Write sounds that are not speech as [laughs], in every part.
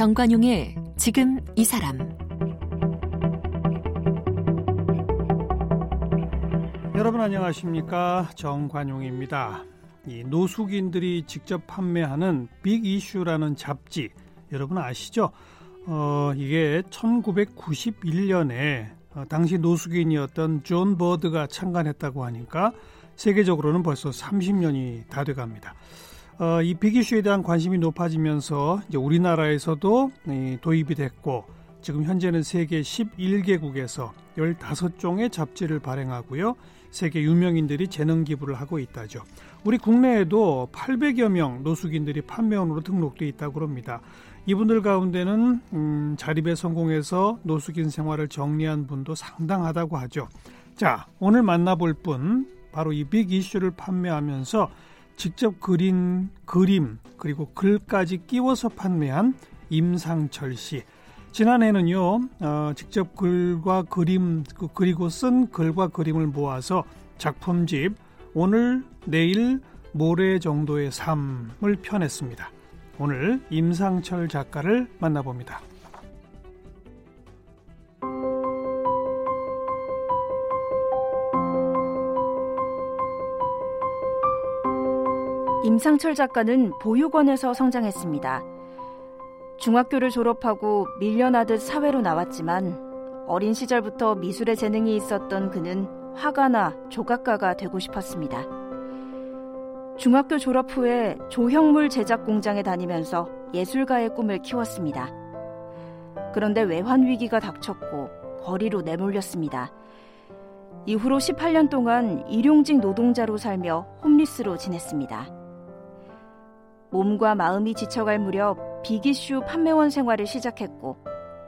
정관용의 지금 이 사람 여러분 안녕하십니까 정관용입니다. 이 노숙인들이 직접 판매하는 빅 이슈라는 잡지 여러분 아시죠? 어, 이게 1991년에 어, 당시 노숙인이었던 존 버드가 창간했다고 하니까 세계적으로는 벌써 30년이 다 돼갑니다. 어, 이 빅이슈에 대한 관심이 높아지면서 이제 우리나라에서도 이, 도입이 됐고 지금 현재는 세계 11개국에서 15종의 잡지를 발행하고요. 세계 유명인들이 재능 기부를 하고 있다죠. 우리 국내에도 800여 명 노숙인들이 판매원으로 등록돼 있다고 합니다. 이분들 가운데는 음, 자립에 성공해서 노숙인 생활을 정리한 분도 상당하다고 하죠. 자, 오늘 만나볼 분 바로 이 빅 이슈를 판매하면서 직접 그린 그림 그리고 글까지 끼워서 판매한 임상철 씨. 지난해는요, 어, 직접 글과 그림 그, 그리고 쓴 글과 그림을 모아서 작품집 오늘 내일 모레 정도의 삶을 펴냈습니다. 오늘 임상철 작가를 만나봅니다. 임상철 작가는 보육원에서 성장했습니다. 중학교를 졸업하고 밀려나듯 사회로 나왔지만 어린 시절부터 미술에 재능이 있었던 그는 화가나 조각가가 되고 싶었습니다. 중학교 졸업 후에 조형물 제작 공장에 다니면서 예술가의 꿈을 키웠습니다. 그런데 외환 위기가 닥쳤고 거리로 내몰렸습니다. 이후로 18년 동안 일용직 노동자로 살며 홈리스로 지냈습니다. 몸과 마음이 지쳐갈 무렵 비기슈 판매원 생활을 시작했고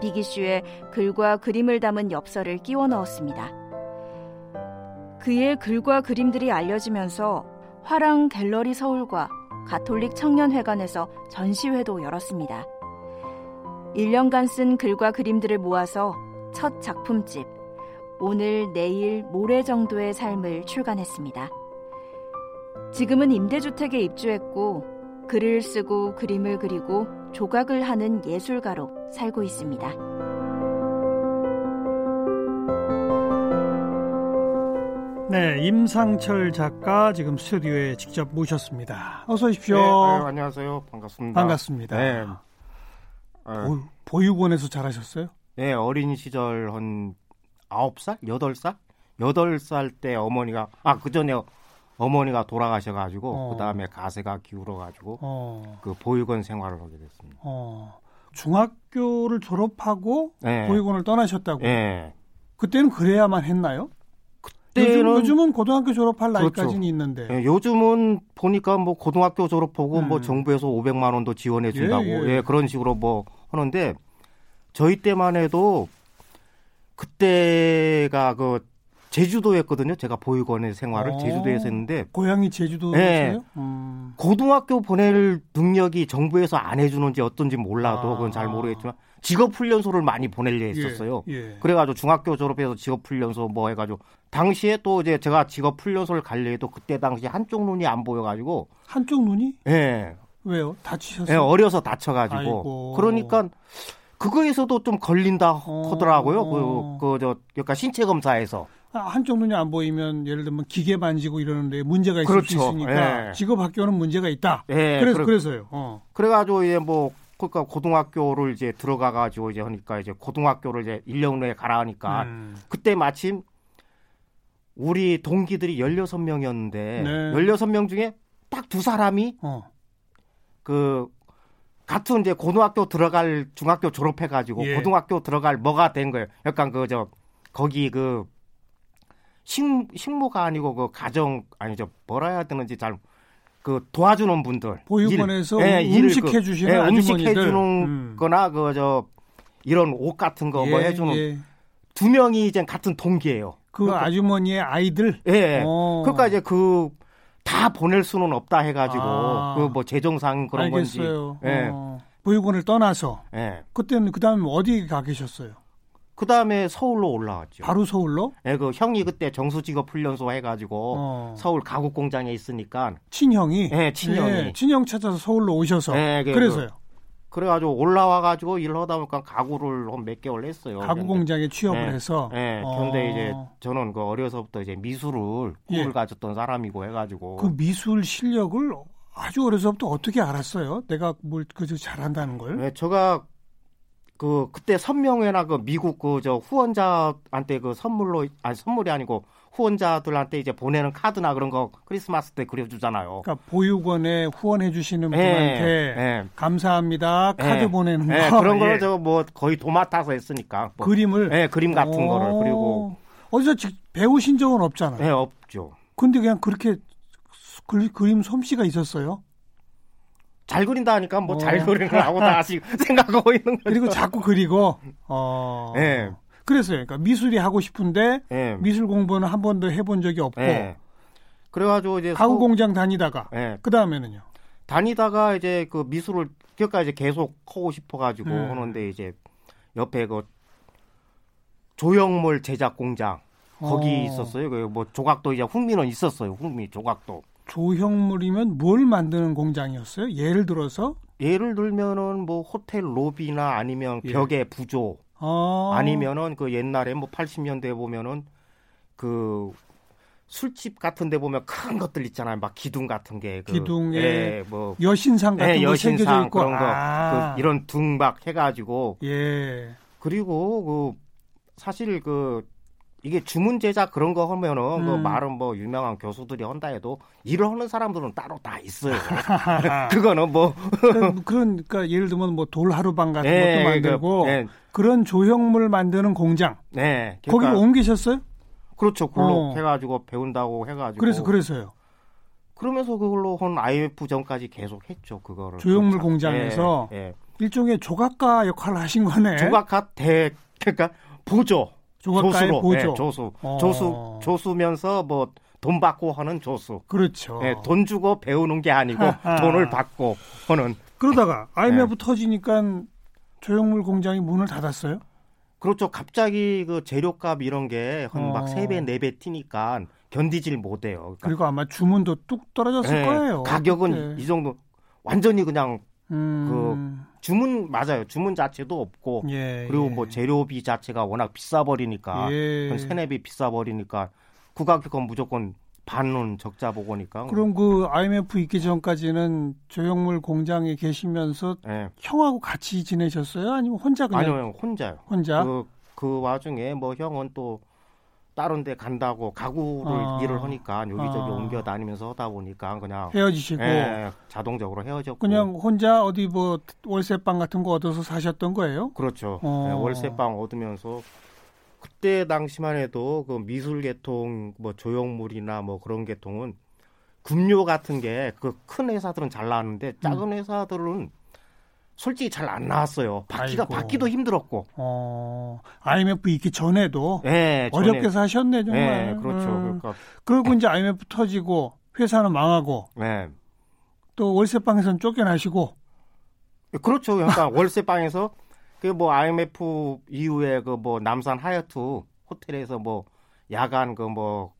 비기슈에 글과 그림을 담은 엽서를 끼워 넣었습니다. 그의 글과 그림들이 알려지면서 화랑 갤러리 서울과 가톨릭 청년회관에서 전시회도 열었습니다. 1년간 쓴 글과 그림들을 모아서 첫 작품집 오늘, 내일, 모레 정도의 삶을 출간했습니다. 지금은 임대주택에 입주했고 글을 쓰고 그림을 그리고 조각을 하는 예술가로 살고 있습니다. 네, 임상철 작가 지금 스튜디오에 직접 모셨습니다. 어서 오십시오. 네, 아유, 안녕하세요. 반갑습니다. 반갑습니다. 네. 보, 보육원에서 잘하셨어요? 네, 어린 시절 한 9살? 8살? 8살 때 어머니가 아, 그 전에 어머니가 돌아가셔 가지고 어. 그 다음에 가세가 기울어 가지고 어, 그 보육원 생활을 하게 됐습니다. 어, 중학교를 졸업하고 네. 보육원을 떠나셨다고. 네. 그때는 그래야만 했나요? 그때는 요즘, 은 고등학교 졸업할 그렇죠. 나이까지는 있는데. 예, 요즘은 보니까 뭐 고등학교 졸업하고 음. 뭐 정부에서 500만 원도 지원해 준다고 예, 예, 예. 그런 식으로 뭐 하는데 저희 때만 해도 그때가 그 제주도였거든요. 제가 보육원의 생활을 어. 제주도에서 했는데 고향이 제주도세요? 네. 음. 고등학교 보낼 능력이 정부에서 안 해주는지 어떤지 몰라도 아. 그건 잘 모르겠지만 직업 훈련소를 많이 보내려 했었어요. 예, 예. 그래가지고 중학교 졸업해서 직업 훈련소 뭐 해가지고 당시에 또 이제 제가 직업 훈련소를 갈려 해도 그때 당시 한쪽 눈이 안 보여가지고 한쪽 눈이 예, 왜요? 예 다치셨어요? 어려서 다쳐가지고 아이고. 그러니까 그거에서도 좀 걸린다 어. 하더라고요. 그, 그, 저, 그러니까 신체 검사에서. 아, 한쪽 눈이 안 보이면 예를 들면 기계 만지고 이러는데 문제가 있을 그렇죠. 수 있으니까 예. 직업 학교는 문제가 있다. 예, 그래서 그래- 그래서요. 어. 그래가지고 이제 뭐, 그러니까 고등학교를 이제 들어가가지고 이제 하니까 이제 고등학교를 이제 1년 후에 가라 하니까 음. 그때 마침 우리 동기들이 16명이었는데 네. 16명 중에 딱 두 사람이 어. 그 같은 이제 고등학교 들어갈 중학교 졸업해가지고 예. 고등학교 들어갈 뭐가 된 거예요. 약간 그 저 거기 그 식, 식모가 아니고 그 가정 아니죠 뭐라 해야 되는지 잘 그 도와주는 분들 보육원에서 일, 예, 음식 그- 해주시는 예, 음식 아주머니들. 해주는 음. 거나 그 저 이런 옷 같은 거뭐 예, 해주는 예. 두 명이 이제 같은 동기예요. 그 그러니까- 아주머니의 아이들. 예. 어. 그러니까 이제 그 다 보낼 수는 없다 해가지고 아. 그뭐 재정상 그런 알겠어요. 건지. 예. 어. 보육원을 떠나서 예. 그때는 그다음에 어디 가 계셨어요? 그 다음에 서울로 올라왔죠. 바로 서울로? 예, 그 형이 그때 정수직업 훈련소 해가지고 어. 서울 가구 공장에 있으니까 친형이. 예, 친형이. 예, 친형 찾아서 서울로 오셔서. 예, 그- 그래서요. 그 래가지고 올라와가지고 일을 하다 보니까 가구를 한 몇 개월 했어요. 가구 공장에 취업을 네. 해서. 예, 어. 그런데 이제 저는 그 어려서부터 이제 미술을 꿈을 예. 가졌던 사람이고 해가지고 그 미술 실력을 아주 어려서부터 어떻게 알았어요? 내가 뭘 그저 잘한다는 걸? 네, 제가 그 그때 선명회나 그 미국 그 저 후원자한테 그 선물로 아니 선물이 아니고 후원자들한테 이제 보내는 카드나 그런 거 크리스마스 때 그려주잖아요. 그러니까 보육원에 후원해 주시는 예, 분한테 예. 감사합니다 카드 예. 보내는 거 예, 그런 예. 거를 저뭐 거의 도맡아서 했으니까. 뭐, 그림을 예, 그림 같은 오. 거를 그리고 어디서 직- 배우신 적은 없잖아요. 예, 없죠. 근데 그냥 그렇게 그, 그림 솜씨가 있었어요. 잘 그린다 하니까 뭐잘 어. 그리는 거라고 다시 [laughs] 생각하고 있는 거죠. 그리고 자꾸 그리고 어 예. 그랬어요. 그러니까 미술이 하고 싶은데 예. 미술 공부는 한 번도 해본 적이 없고 예. 그래가지고 이제 가구 서- 공장 다니다가 예. 그 다음에는요. 다니다가 이제 그 미술을 기억까지 이제 계속 하고 싶어가지고 음. 하는데 이제 옆에 그 조형물 제작 공장 거기 어. 있었어요. 그 뭐 조각도 이제 흥미는 있었어요. 흥미 조각도. 조형물이면 뭘 만드는 공장이었어요? 예를 들어서 예를 들면은 뭐 호텔 로비나 아니면 예. 벽의 부조 어, 아니면은 그 옛날에 뭐 80년대 보면은 그 술집 같은 데 보면 큰 것들 있잖아요. 막 기둥 같은 게. 그, 기둥에 예, 뭐. 여신상 같은 예, 거 여신상 있고 그런 거. 아, 그 이런 둥박 해가지고. 예. 그리고 그 사실 그 이게 주문 제작 그런 거 하면은 그 음. 말은 뭐 유명한 교수들이 한다 해도 일을 하는 사람들은 따로 다 있어요. [laughs] 그거는 뭐 그러니까, 그러니까 예를 들면 뭐 돌하루방 같은 예, 것도 만들고 그, 예, 그런 조형물 만드는 공장 네. 거기로 그러니까 옮기셨어요? 그렇죠. 그걸로 어. 해가지고 배운다고 해가지고 그래서 그래서요. 그러면서 그걸로 한 IMF 전까지 계속 했죠. 그거를 조형물 그렇죠. 공장에서 예, 예. 일종의 조각가 역할을 하신 거네. 조각가 대 그러니까 보조 조수로 보조. 예, 조수 어. 조수 조수면서 뭐 돈 받고 하는 조수. 그렇죠. 예, 돈 주고 배우는 게 아니고 하하. [laughs] 돈을 받고 하는 그러다가 IMF 네. 터지니까 조형물 공장이 문을 닫았어요. 그렇죠. 갑자기 그 재료값 이런 게한 어. 막세배네배 튀니까 견디질 못해요. 그러니까 그리고 아마 주문도 뚝 떨어졌을 예, 거예요. 가격은 그때. 이 정도 완전히 그냥 음, 주문 맞아요. 주문 자체도 없고 예, 그리고 예. 뭐 재료비 자체가 워낙 비싸 버리니까 예. 한 세네 배 비싸 버리니까 그 가격은 무조건 반은 적자 보고니까. 그럼 그 IMF 있기 전까지는 조형물 공장에 계시면서 예. 형하고 같이 지내셨어요? 아니면 혼자 그냥 아니요 혼자요. 혼자? 그, 그 와중에 뭐 형은 또 다른 데 간다고 가구를 아. 일을 하니까 여기저기 아. 옮겨 다니면서 하다 보니까 그냥 헤어지시고 예, 자동적으로 헤어졌고 그냥 혼자 어디 뭐 월세방 같은 거 얻어서 사셨던 거예요? 그렇죠. 어. 예, 월세방 얻으면서 그때 당시만 해도 그 미술 계통 뭐 조형물이나 뭐 그런 계통은 금료 같은 게 그 큰 회사들은 잘 나왔는데 작은 회사들은 솔직히 잘 안 나왔어요. 받기가 아이고. 받기도 힘들었고. 어, IMF 있기 전에도 예, 전에- 어렵게 사셨네 정말. 예, 그렇죠. 음. 그러니까 그리고 이제 IMF 터지고 회사는 망하고 예. 또 월세방에서는 쫓겨나시고 그렇죠. 그러니까 [laughs] 월세방에서 그 뭐 IMF 이후에 그 뭐 남산 하얏트 호텔에서 뭐 야간 그 뭐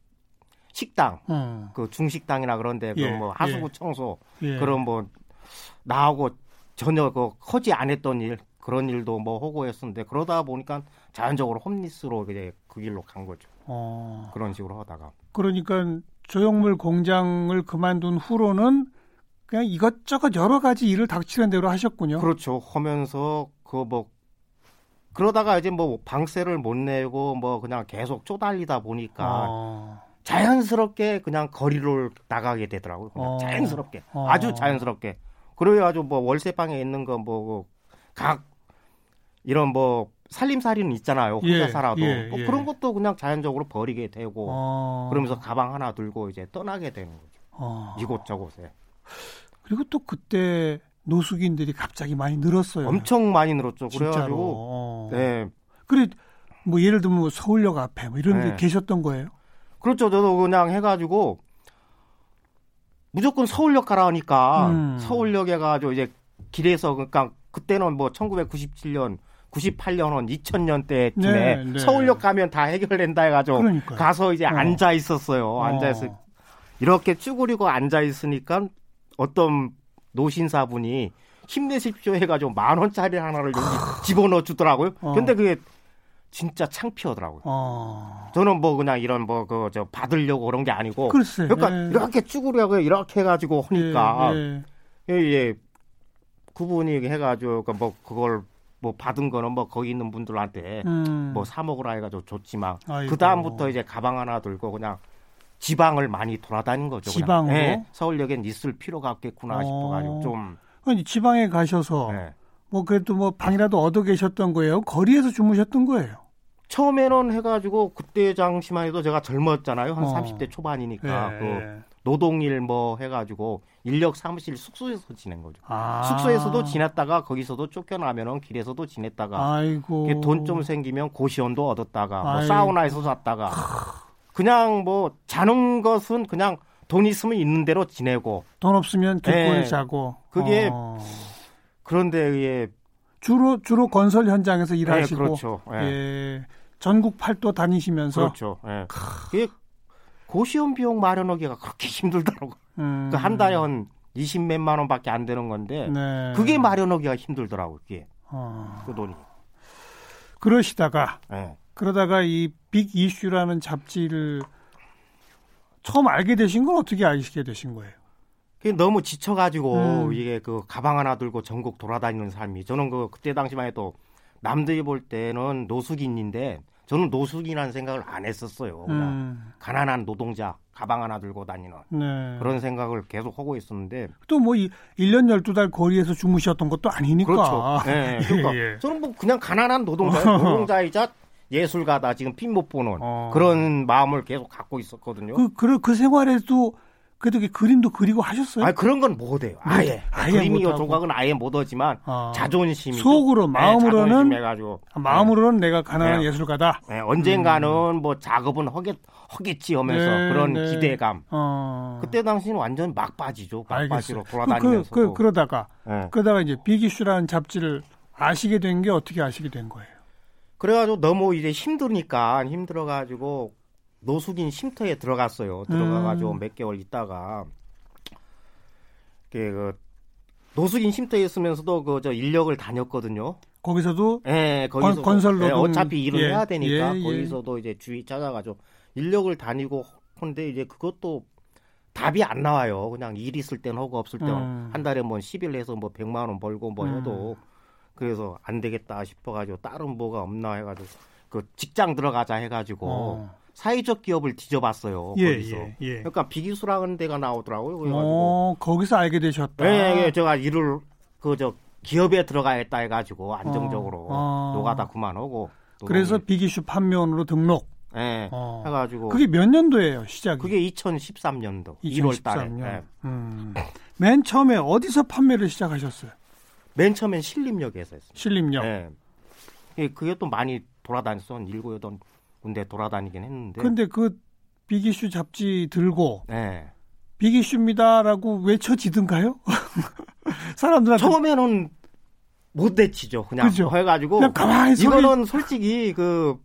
식당 음, 그 중식당이나 그런데 예, 그뭐 하수구 예. 청소 예. 그런 뭐 나하고 전혀 그안 했던 일 그런 일도 뭐 하고 했었는데 그러다 보니까 자연적으로 홈리스로 이제 그 길로 간 거죠. 어, 그런 식으로 하다가 그러니까 조형물 공장을 그만둔 후로는 그냥 이것저것 여러 가지 일을 닥치는 대로 하셨군요. 그렇죠. 하면서 그 뭐 그러다가 이제 뭐 방세를 못 내고 뭐 그냥 계속 쪼달리다 보니까 어, 자연스럽게 그냥 거리를 나가게 되더라고요. 그냥 어. 자연스럽게 어. 아주 자연스럽게. 그래가지고 뭐 월세방에 있는 거 뭐 각 이런 뭐 살림살이는 있잖아요. 혼자 예, 살아도 예, 뭐 예. 그런 것도 그냥 자연적으로 버리게 되고 어, 그러면서 가방 하나 들고 이제 떠나게 되는 거죠. 어. 이곳저곳에 그리고 또 그때 노숙인들이 갑자기 많이 늘었어요. 엄청 많이 늘었죠. 진짜로. 그래가지고 어. 네 그래 뭐 예를 들면 뭐 서울역 앞에 뭐 이런 데 네. 계셨던 거예요. 그렇죠. 저도 그냥 해가지고 무조건 서울역 가라 하니까 음. 서울역에 가지고 이제 길에서 그러니까 그때는 뭐 1997년, 98년은 2000년 대쯤에 네, 네. 서울역 가면 다 해결된다 해가지고 그러니까요. 가서 이제 어. 앉아 있었어요. 앉아 있어 이렇게 쭈그리고 앉아 있으니까 어떤 노신사분이 힘내십시오 해가지고 만 원짜리 하나를 여기 집어넣어 주더라고요. 어. 근데 그게 진짜 창피하더라고요. 어. 저는 뭐 그냥 이런 뭐 그 저 받으려고 그런 게 아니고 글쎄. 그러니까 예. 이렇게 쭈그려고 이렇게 해가지고 하니까 예, 예, 예. 그분이 해가지고 그뭐 그걸 뭐 받은 거는 뭐 거기 있는 분들한테 음. 뭐사 먹으라 해가지고 줬지만. 그 다음부터 이제 가방 하나 들고 그냥 지방을 많이 돌아다닌 거죠. 지방으로? 예, 서울역엔 있을 필요가 없겠구나 어. 싶어가지고 좀. 아니 지방에 가셔서 예. 뭐 그래도 뭐 방이라도 얻어 계셨던 거예요? 거리에서 주무셨던 거예요? 처음에는 해가지고 그때 당시만 해도 제가 젊었잖아요. 한 어. 30대 초반이니까 예. 그 노동일 뭐 해가지고 인력 사무실 숙소에서 지낸 거죠. 아. 숙소에서도 지냈다가 거기서도 쫓겨나면은 길에서도 지냈다가 아이고. 돈 좀 생기면 고시원도 얻었다가 뭐. 사우나에서 잤다가 그냥 뭐 자는 것은 그냥 돈 있으면 있는 대로 지내고 돈 없으면 길거리 예. 자고. 그게 어. 그런데 예, 주로 주로 건설 현장에서 예 일하시고 그렇죠. 예. 예. 전국 팔도 다니시면서 그렇죠. 예. 그게 고시원 비용 마련하기가 그렇게 힘들더라고. 음. 그한 달에 한 20몇만 원밖에 안 되는 건데 네. 그게 마련하기가 힘들더라고. 그게 어. 그 돈이. 그러시다가 예. 그러다가 이 빅 이슈라는 잡지를 처음 알게 되신 건 어떻게 알게 되신 거예요? 너무 지쳐가지고 음. 이게 그 가방 하나 들고 전국 돌아다니는 삶이 저는 그 그때 당시만 해도 남들이 볼 때는 노숙인인데 저는 노숙인이라는 생각을 안 했었어요. 그냥 음. 가난한 노동자 가방 하나 들고 다니는 네. 그런 생각을 계속 하고 있었는데 또 뭐 1년 12달 거리에서 주무셨던 것도 아니니까. 그렇죠. 예, [laughs] 그러니까 예, 예. 저는 뭐 그냥 가난한 노동자 [laughs] 노동자이자 예술가다 지금 핀 못 보는 어. 그런 마음을 계속 갖고 있었거든요. 그, 그, 그 생활에도 그래도 그림도 그리고 하셨어요? 아 그런 건 못해요. 아예 아예 그림이요 못하고. 조각은 아예 못 하지만 아. 자존심이 속으로, 마음으로는 해가지고 마음으로는 내가 가난한 네. 예술가다. 언젠가는 뭐 작업은 하겠 하겠지 하면서 네, 그런 네. 기대감. 어. 그때 당시는 완전 막바지죠. 막바지로. 돌아다니면서. 그, 그, 그, 그러다가 예. 그러다가 이제 빅이슈라는 잡지를 아시게 된 게 어떻게 아시게 된 거예요? 그래가지고 너무 이제 힘드니까 힘들어가지고 노숙인 쉼터에 들어갔어요. 들어가가지고 음. 몇 개월 있다가 그 노숙인 쉼터에 있으면서도 그 저 인력을 다녔거든요. 거기서도 예, 거기서 건- 건설 예, 노동- 어차피 일을 예, 해야 되니까 예, 예. 거기서도 이제 주위 찾아가지고 인력을 다니고 하는데 이제 그것도 답이 안 나와요. 그냥 일 있을 땐 하고 없을 땐 음. 한 달에 뭐 10일 해서 뭐 100만 원 벌고 뭐 음. 해도 그래서 안 되겠다 싶어 가지고 다른 뭐가 없나 해 가지고 그 직장 들어가자 해 가지고 어. 사회적 기업을 뒤져봤어요. 예, 거기서. 예, 예. 그러니까 비기수라는 데가 나오더라고요. 그래가지고 어, 거기서 알게 되셨다. 예, 예, 제가 일을 그 저 기업에 들어가겠다 해가지고 안정적으로 어. 노가다 그만하고 그래서. 빅이슈 판매원으로 등록. 예, 어. 해가지고 그게 몇 년도예요, 시작이? 그게 2013년도 1월 달에 2013년. 예. 음. 맨 처음에 어디서 판매를 시작하셨어요? 맨 처음엔 신림역에서 했어요. 신림역. 예. 예, 그게 또 많이 돌아다녔어. 한 일곱 여덟 군데 돌아다니긴 했는데. 근데 그 빅이슈 잡지 들고 예. 빅이슈입니다라고 외쳐지든가요? [laughs] 사람들한테 처음에는 못 대치죠. 그냥 그죠. 해가지고 그냥 가만히 소리 이거는 솔직히 그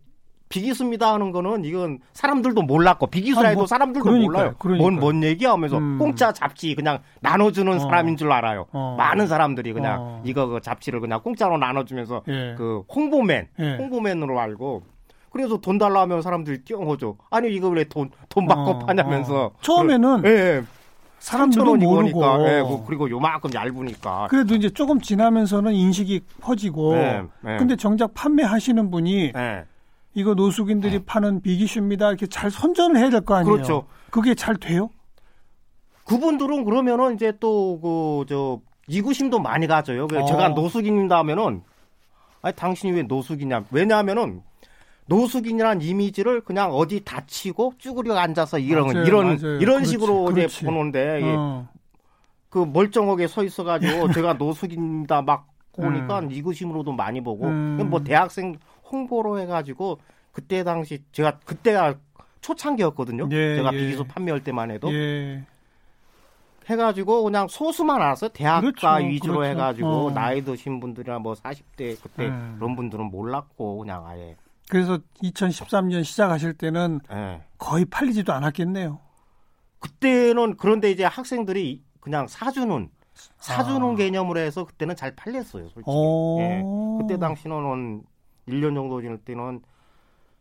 비기수입니다 하는 거는 이건 사람들도 몰랐고 비기수라 아, 해도 뭐, 사람들도 그러니까요, 몰라요. 그러니까요. 뭔, 뭔 얘기야 하면서 음. 공짜 잡지 그냥 나눠주는 어. 사람인 줄 알아요. 어. 많은 사람들이 그냥 어. 이거 그 잡지를 그냥 공짜로 나눠주면서 예. 그 홍보맨, 예. 홍보맨으로 알고 그래서 돈 달라 하면 사람들이 뛰어오죠. 아니 이거 왜 돈 돈 받고 어, 파냐면서 어. 처음에는 예, 예. 사람들도 3,000원이고 모르고 예, 뭐 그리고 요만큼 얇으니까 그래도 이제 조금 지나면서는 인식이 퍼지고 네, 네. 근데 정작 판매하시는 분이 예. 이거 노숙인들이 파는 빅이슈입니다 이렇게 잘 선전을 해야 될 거 아니에요. 그렇죠. 그게 잘 돼요? 그분들은 그러면은 이제 또 그 저 이구심도 많이 가져요. 어. 제가 노숙인이다 하면은 아니 당신이 왜 노숙이냐? 왜냐하면은 노숙인이란 이미지를 그냥 어디 다치고 쭈그려 앉아서 이런 맞아요, 이런 맞아요. 이런 그렇지, 식으로 그렇지. 이제 보는데 어. 그 멀쩡하게 서 있어가지고 [laughs] 제가 노숙인이다 막 보니까 이구심으로도 많이 보고 음. 뭐 대학생 홍보로 해가지고 그때 당시 제가 그때가 초창기였거든요. 예, 제가 예. 비기소 판매할 때만 해도 예. 해가지고 그냥 소수만 알았어요. 대학가 그렇죠, 위주로 그렇죠. 해가지고 어. 나이 드신 분들이나 뭐 40대 그때 음. 그런 분들은 몰랐고 그냥 아예. 그래서 2013년 시작하실 때는 예. 거의 팔리지도 않았겠네요. 그때는 그런데 이제 학생들이 그냥 사주는 사주는 아. 개념으로 해서 그때는 잘 팔렸어요, 솔직히. 오. 예. 그때 당시는 한 1년 정도 지날 때는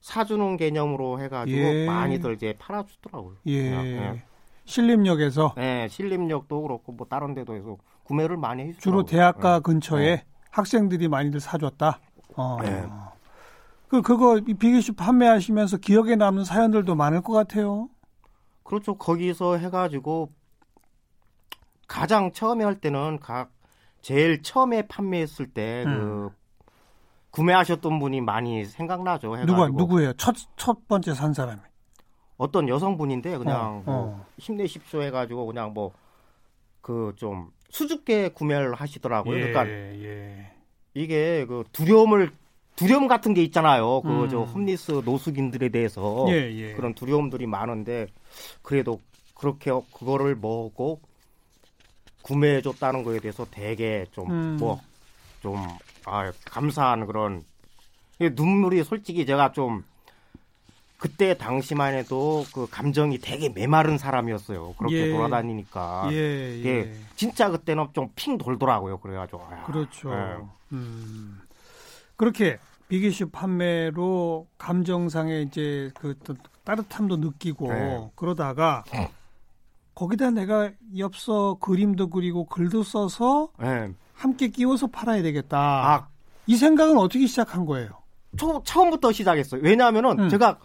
사주는 개념으로 해가지고 예. 많이들 이제 팔아주더라고요. 예. 예. 신림역에서 네, 신림역도 그렇고 뭐 다른 데도 해서 구매를 많이 해주더라고요. 주로 대학가 예. 근처에 학생들이 많이들 사줬다. 어. 네. 그 그거 이 비기슈 판매하시면서 기억에 남는 사연들도 많을 것 같아요. 그렇죠. 거기서 해가지고 가장 처음에 할 때는 각 제일 처음에 판매했을 때그 음. 구매하셨던 분이 많이 생각나죠. 해가지고 누가 누구예요? 첫 첫 번째 산 사람이. 어떤 여성분인데 그냥 어, 뭐 어. 힘내십시오 해가지고 그냥 뭐 그 좀 수줍게 구매를 하시더라고요. 예, 그러니까 예. 이게 그 두려움을 두려움 같은 게 있잖아요. 그 음. 저 홈리스 노숙인들에 대해서 예, 예. 그런 두려움들이 많은데 그래도 그렇게 그거를 먹고 구매해 줬다는 거에 대해서 되게 음. 좀뭐좀 아, 감사한 그런 눈물이 솔직히 제가 좀 그때 당시만 해도 그 감정이 되게 메마른 사람이었어요. 그렇게 예. 돌아다니니까 예, 예. 예. 진짜 그때는 좀 핑 돌더라고요. 그래가지고 아, 그렇죠. 예. 음. 그렇게 비기슈 판매로 감정상의 이제 그또 따뜻함도 느끼고 네. 그러다가 거기다 내가 엽서 그림도 그리고 글도 써서 예. 함께 끼워서 팔아야 되겠다. 아 이 생각은 어떻게 시작한 거예요? 초, 처음부터 시작했어요. 왜냐하면은 음. 제가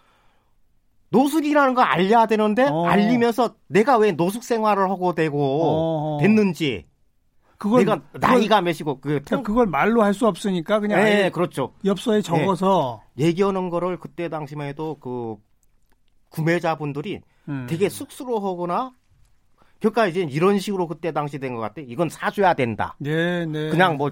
노숙이라는 거 알려야 되는데 어. 알리면서 내가 왜 노숙 생활을 하고 되고 어. 됐는지 그걸 내가 나이가 몇이고 그 그걸, 그걸 말로 할 수 없으니까 그냥 예, 그렇죠. 엽서에 적어서 얘기하는 거를 그때 당시만 해도 그 구매자분들이 음. 되게 쑥스러워하거나 그러니까 이제 이런 식으로 그때 당시 된 것 같아. 이건 사줘야 된다. 네, 네. 그냥 뭐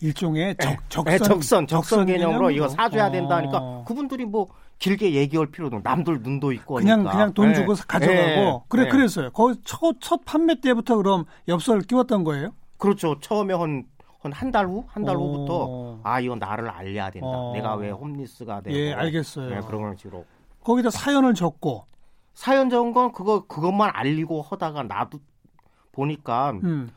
일종의 적, 적선, 예, 적선, 적선 개념으로 이거 사줘야 어. 된다니까 그분들이 뭐 길게 얘기할 필요도 남들 눈도 있고 그냥 하니까. 그냥 돈 예. 주고 가져가고 예. 그래 예. 그랬어요. 거기 첫, 첫 판매 때부터 그럼 엽서를 끼웠던 거예요? 그렇죠. 처음에 한한한달 후, 한달 어. 후부터 아 이건 나를 알려야 된다. 어. 내가 왜 홈리스가 되고. 예, 알겠어요. 네, 그런 식으로. 거기다 사연을 적고 사연 적은 건 그거 그것만 알리고 하다가 나도 보니까 음.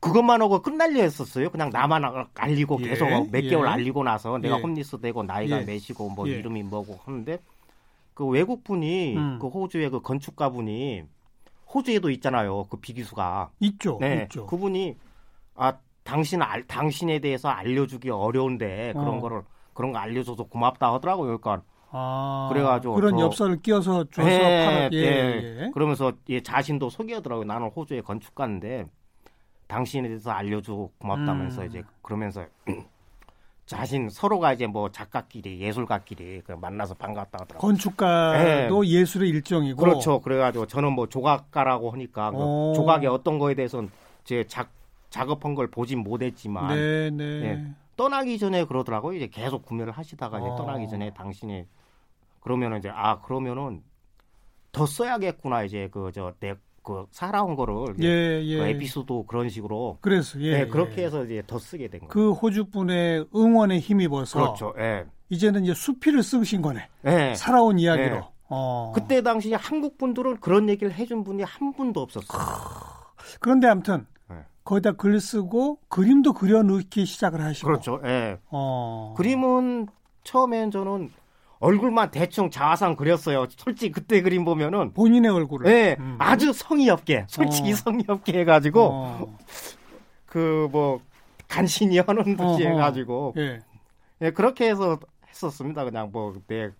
그것만 하고 끝날려 했었어요. 그냥 나만 아- 알리고 예, 계속 몇 예. 개월 알리고 나서 내가 예. 홈리스 되고 나이가 예. 몇이고 뭐 예. 이름이 뭐고 하는데 그 외국 분이 음. 그 호주의 그 건축가 분이 호주에도 있잖아요. 그 비기수가. 있죠, 네. 있죠. 그분이 아 당신 알 당신에 대해서 알려주기 어려운데 그런 어. 거를 그런 거 알려줘서 고맙다 하더라고요. 그러니까 아, 그래가지고 그런 저- 엽서를 끼워서 줘서 예, 팔아. 예, 예. 예. 그러면서 예, 자신도 소개하더라고요. 나는 호주의 건축가인데 당신에 대해서 알려주고 고맙다면서 음. 이제 그러면서 자신 서로가 이제 뭐 작가끼리 예술가끼리 그 만나서 반갑다 하더라고요. 건축가도 예. 술의 일종이고 그렇죠. 그래가지고 저는 뭐 조각가라고 하니까 그 오. 조각의 어떤 거에 대해서는 제 작, 작업한 걸 보진 못했지만 네, 네. 예. 떠나기 전에 그러더라고요. 이제 계속 구매를 하시다가 이제 어. 떠나기 전에 당신이 그러면은 이제 아 그러면은 더 써야겠구나 이제 그 저 내 그 살아온 거를 예, 그 예. 에피소드 그런 식으로 그래서 예, 예, 그렇게 예. 해서 이제 더 쓰게 된 거예요. 그 호주 분의 응원에 힘입어서 그렇죠. 예. 이제는 이제 수필을 쓰신 거네. 예. 살아온 이야기로. 예. 어. 그때 당시 한국 분들은 그런 얘기를 해준 분이 한 분도 없었어요. 그런데 아무튼 네. 거기다 글 쓰고 그림도 그려 넣기 시작을 하시고. 그렇죠. 예. 어. 그림은 처음엔 저는 얼굴만 대충 자화상 그렸어요. 솔직히 그때 그림 보면은 본인의 얼굴을. 예, 음. 아주 성의 없게, 솔직히 어. 성의 없게 해가지고 어. 그뭐 간신히 하는 듯이 어허. 해가지고 예. 예, 그렇게 해서 했었습니다. 그냥 뭐 그때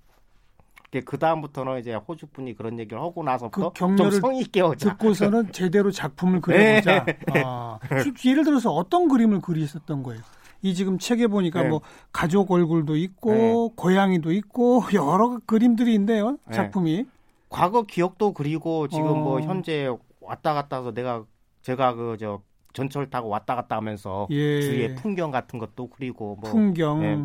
그 다음부터는 이제 호주 분이 그런 얘기를 하고 나서부터 그좀 성의 있게 하자. 듣고서는 제대로 작품을 [laughs] 그려보자. 네. 아, 주- 예를 들어서 어떤 그림을 그리셨던 거예요? 이 지금 책에 보니까 네. 뭐 가족 얼굴도 있고 네. 고양이도 있고 여러 그림들이 있네요. 네. 작품이. 과거 기억도 그리고 지금 어. 뭐 현재 왔다 갔다 해서 내가 제가 그 저 전철 타고 왔다 갔다 하면서 예. 주위의 풍경 같은 것도 그리고 뭐 풍경. 예.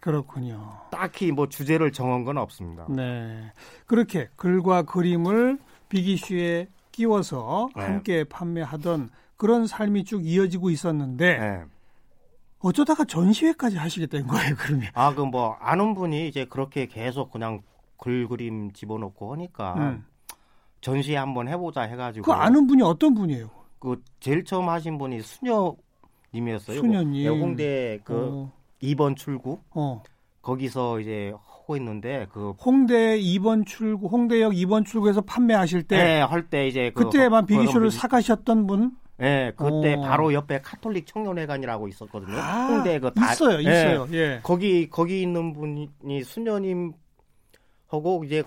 그렇군요. 딱히 뭐 주제를 정한 건 없습니다. 네. 그렇게 글과 그림을 비기슈에 끼워서 네. 함께 판매하던 그런 삶이 쭉 이어지고 있었는데 예. 어쩌다가 전시회까지 하시게 된 거예요, 그러면. 아, 그 뭐 아는 분이 이제 그렇게 계속 그냥 글 그림 집어넣고 하니까 음. 전시회 한번 해보자 해가지고 그 아는 분이 어떤 분이에요? 그 제일 처음 하신 분이 수녀님이었어요. 수녀님. 네, 홍대 그 어, 2번 출구 어. 거기서 이제 하고 있는데 그 홍대 2번 출구, 홍대역 2번 출구에서 판매하실 때 네, 할 때 이제 그 그때만 그- 비기쇼를 그런 사가셨던 분? 네, 그때 어. 바로 옆에 카톨릭 청년회관이라고 있었거든요. 아, 홍대 그 다- 있어요, 네, 있어요. 예. 거기 거기 있는 분이 수녀님 하고 이제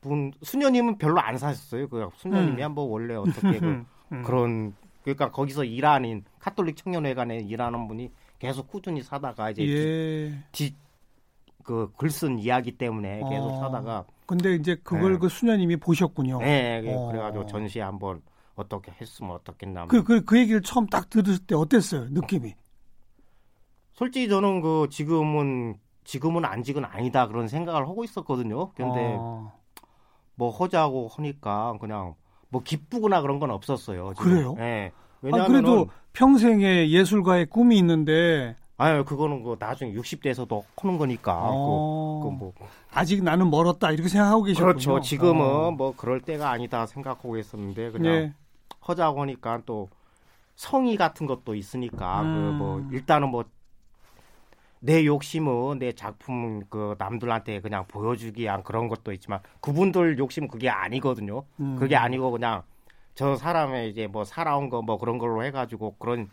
분 수녀님은 별로 안 사셨어요. 그 수녀님이 음. 한번 원래 어떻게 그 [laughs] 음, 음. 그런 그러니까 거기서 일하는 카톨릭 청년회관에 일하는 분이 계속 꾸준히 사다가 이제 예. 그글 쓴 이야기 때문에 계속 어. 사다가 근데 이제 그걸 네. 그 수녀님이 보셨군요. 네, 어. 그래가지고 전시회 한번 어떻게 했으면 어떻겠나. 그, 그, 그 얘기를 처음 딱 들을 때 어땠어요? 느낌이? 솔직히 저는 그 지금은 지금은 안직은 아니다 그런 생각을 하고 있었거든요. 근데 어, 뭐 허자고 하니까 그냥 뭐 기쁘거나 그런 건 없었어요. 지금. 그래요? 예. 아, 왜냐하면 그래도 평생에 예술가의 꿈이 있는데 아유 그거는 그 나중에 60대에서도 하는 거니까. 어, 그, 그 뭐. 아직 나는 멀었다 이렇게 생각하고 계셨군요. 그렇죠. 지금은 어. 뭐 그럴 때가 아니다 생각하고 있었는데 그냥 예. 허자고 하니까 또 성의 같은 것도 있으니까 음. 그뭐 일단은 뭐 내 욕심은 내 작품 그 남들한테 그냥 보여주기 위한 그런 것도 있지만 그분들 욕심은 그게 아니거든요. 음. 그게 아니고 그냥 저 사람의 이제 뭐 살아온 거 뭐 그런 걸로 해가지고 그런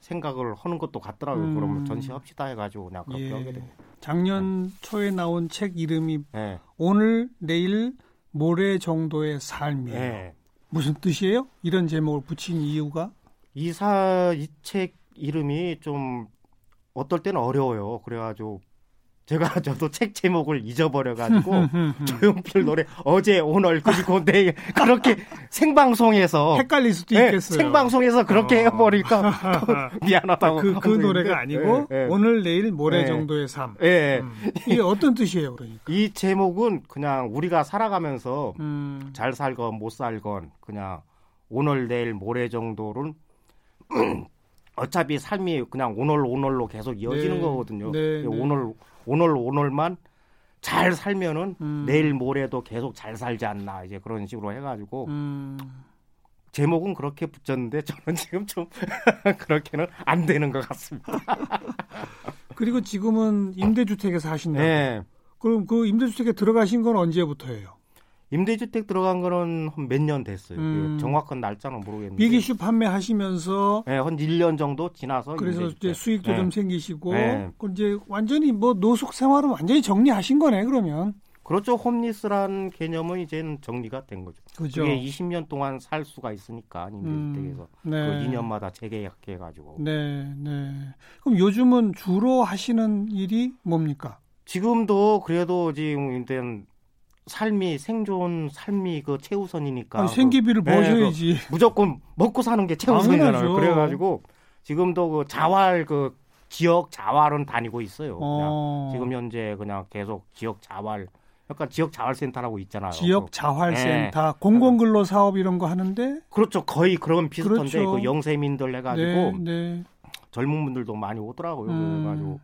생각을 하는 것도 같더라고요. 음. 그러면 전시합시다 해가지고 그냥 그렇게 예. 하게 돼요. 작년 초에 나온 책 이름이 예. 오늘 내일 모레 정도의 삶이에요. 예. 무슨 뜻이에요? 이런 제목을 붙인 이유가? 이사 이 책 이름이 좀 어떨 때는 어려워요. 그래가지고 제가 [laughs] 저도 책 제목을 잊어버려가지고 [laughs] 조용필 노래 어제 오늘 그리고 내일 그렇게 생방송에서 헷갈릴 수도 예, 있겠어요. 생방송에서 그렇게 어. 해버리니까 [laughs] 미안하다고 그, 그 노래가 아니고 예, 예. 오늘 내일 모레 예. 정도의 삶. 예, 음. 이게 어떤 뜻이에요, 그러니까? 이 제목은 그냥 우리가 살아가면서 음, 잘 살건 못 살건 그냥 오늘 내일 모레 정도는 [clears throat] 어차피 삶이 그냥 오늘 오늘로 계속 이어지는 네. 거거든요. 네, 네. 오늘 오늘 오늘만 잘 살면은 음. 내일 모레도 계속 잘 살지 않나 이제 그런 식으로 해가지고 음, 제목은 그렇게 붙였는데 저는 지금 좀 [laughs] 그렇게는 안 되는 것 같습니다. [laughs] 그리고 지금은 임대주택에서 하신다. 네. 그럼 그 임대주택에 들어가신 건 언제부터예요? 임대주택 들어간 거는 한 몇 년 됐어요. 음. 그 정확한 날짜는 모르겠는데. 비기슈 판매하시면서 네, 한 1년 정도 지나서 그래서 임대주택. 이제 수익도 네. 좀 생기시고 네. 그 이제 완전히 뭐 노숙 생활은 완전히 정리하신 거네 그러면 그렇죠. 홈리스란 개념은 이제는 정리가 된 거죠. 그죠? 그게 20년 동안 살 수가 있으니까 임대주택에서 음, 네. 그 2년마다 재계약해 가지고 네, 네. 그럼 요즘은 주로 하시는 일이 뭡니까? 지금도 그래도 지금 일단 삶이 생존 삶이 그 최우선이니까 아니, 생계비를 그- 네, 버셔야지. 그 무조건 먹고 사는 게 최우선이잖아요. 그래가지고 지금도 그 자활 그 지역 자활은 다니고 있어요. 그냥 어, 지금 현재 그냥 계속 지역 자활 약간 지역 자활센터라고 있잖아요. 지역 그- 자활센터, 공공근로 사업 이런 거 하는데 그렇죠. 거의 그런 비슷한데 그렇죠. 그 영세민들 해가지고 네, 네. 젊은 분들도 많이 오더라고요. 음. 그래가지고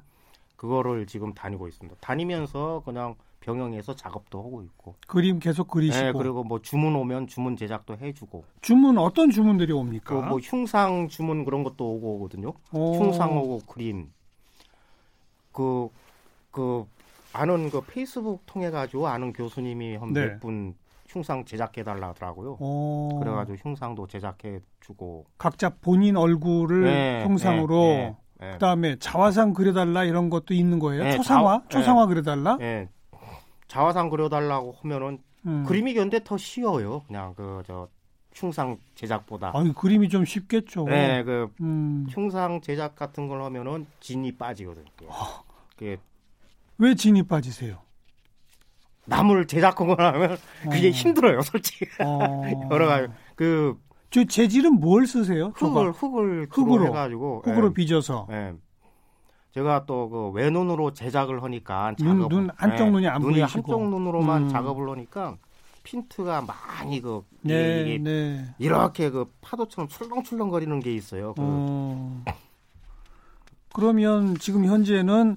그거를 지금 다니고 있습니다. 다니면서 그냥 병영에서 작업도 하고 있고. 그림 계속 그리시고 네, 그리고 뭐 주문 오면 주문 제작도 해주고. 주문 어떤 주문들이 옵니까? 그뭐 흉상 주문 그런 것도 오고 오거든요. 오. 흉상 오고 그림. 그, 그, 아는 그 페이스북 통해 가지고 아는 교수님이 한 네. 몇분 흉상 제작해 달라 하더라고요. 오. 그래가지고 흉상도 제작해 주고. 각자 본인 얼굴을 네, 형상으로 네, 네, 그다음에 자화상 그려달라 이런 것도 있는 거예요. 네, 초상화, 자- 초상화 그려달라. 예. 자화상 그려달라고 하면은 음. 그림이 근데 더 쉬워요. 그냥 그 저 흉상 제작보다. 아니 그림이 좀 쉽겠죠. 네, 그 음. 흉상 제작 같은 걸 하면은 진이 빠지거든요. 아. 그게 왜 진이 빠지세요? 나무를 제작하거나 하면 그게 어. 힘들어요, 솔직히. 어. [laughs] 여러 가지 그 저 재질은 뭘 쓰세요? 흙을? 흙을 흙으로. 해가지고 흙으로 예, 빚어서 예. 제가 또 그 외눈으로 제작을 하니까 눈- 작업, 눈 한쪽 눈이 안 눈이 보이시고. 한쪽 눈으로만 음. 작업을 하니까 핀트가 많이 그 네, 이게 네. 이렇게 그 파도처럼 출렁출렁 거리는 게 있어요. 그 어. 그러면 지금 현재는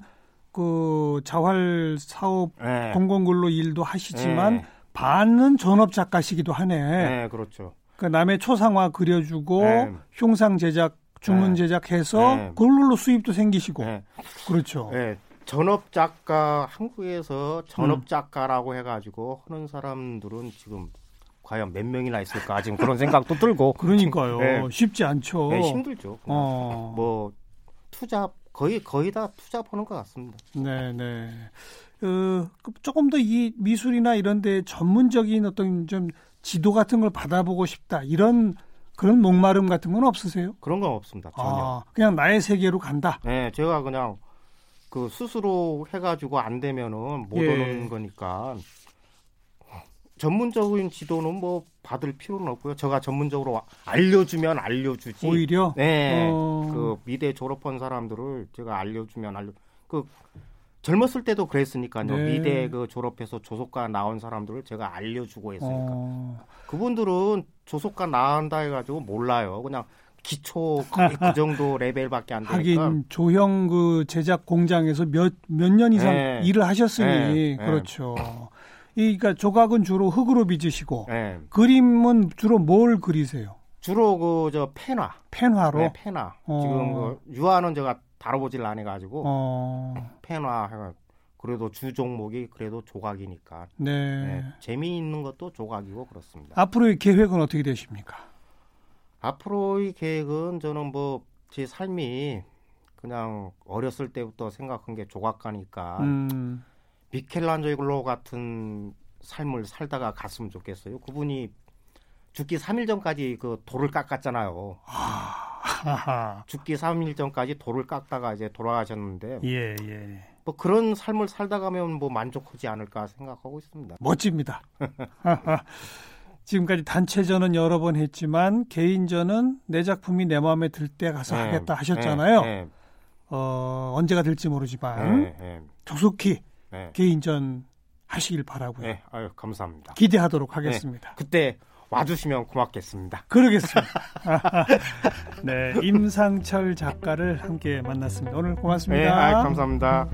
그 자활 사업 예. 공공근로 일도 하시지만 예. 반은 전업 작가시기도 하네. 예, 그렇죠. 그 남의 초상화 그려주고 네. 흉상 제작, 주문 네. 제작해서 네. 그걸로 수입도 생기시고 네. 그렇죠. 네. 전업 작가 한국에서 전업 음. 작가라고 해가지고 하는 사람들은 지금 과연 몇 명이나 있을까 지금 그런 생각도 들고 [laughs] 그러니까요. 네. 쉽지 않죠. 네, 힘들죠. 어. 뭐 투자 거의 거의 다 투자 보는 것 같습니다. 네, 네. 어, 그 조금 더 이 미술이나 이런 데 전문적인 어떤 좀 지도 같은 걸 받아보고 싶다. 이런 그런 목마름 같은 건 없으세요? 그런 건 없습니다. 전혀. 아, 그냥 나의 세계로 간다. 네, 제가 그냥 그 스스로 해가지고 안 되면은 못 예. 오는 거니까 전문적인 지도는 뭐 받을 필요는 없고요. 제가 전문적으로 알려주면 알려주지. 오히려 네, 어. 그 미대 졸업한 사람들을 제가 알려주면 알려. 그 젊었을 때도 그랬으니까요. 네. 미대 그 졸업해서 조속과 나온 사람들을 제가 알려주고 했으니까. 어, 그분들은 조속과 나온다 해가지고 몰라요. 그냥 기초 거의 그 [laughs] 정도 레벨밖에 안 되니까. 하긴 조형 그 제작 공장에서 몇 몇 년 이상 네. 일을 하셨으니 네, 네. 그렇죠. 이 그러니까 조각은 주로 흙으로 빚으시고 예. 그림은 주로 뭘 그리세요? 주로 그 저 펜화, 펜화로. 네, 펜화. 어. 지금 그 유화는 제가 다뤄보질 안 해가지고 어, 펜화 해가 그래도 주 종목이 그래도 조각이니까 네. 네, 재미있는 것도 조각이고 그렇습니다. 앞으로의 계획은 어떻게 되십니까? 앞으로의 계획은 저는 뭐 제 삶이 그냥 어렸을 때부터 생각한 게 조각가니까 음, 미켈란젤로 같은 삶을 살다가 갔으면 좋겠어요. 그분이 죽기 3일 전까지 그 돌을 깎았잖아요. 죽기 3일 전까지 돌을 깎다가 이제 돌아가셨는데 예, 예. 뭐 그런 삶을 살다 가면 뭐 만족하지 않을까 생각하고 있습니다. 멋집니다. 지금까지 단체전은 여러 번 했지만 개인전은 내 작품이 내 마음에 들 때 가서 네, 하겠다 하셨잖아요. 네, 어, 언제가 될지 네, 모르지만 네, 네, 조속히 네. 개인전 하시길 바라고요. 네, 아유 감사합니다. 기대하도록 하겠습니다. 그때 와주시면 고맙겠습니다. 그러겠습니다. [laughs] 네, 임상철 작가를 함께 만났습니다. 오늘 고맙습니다. 네, 아유, 감사합니다.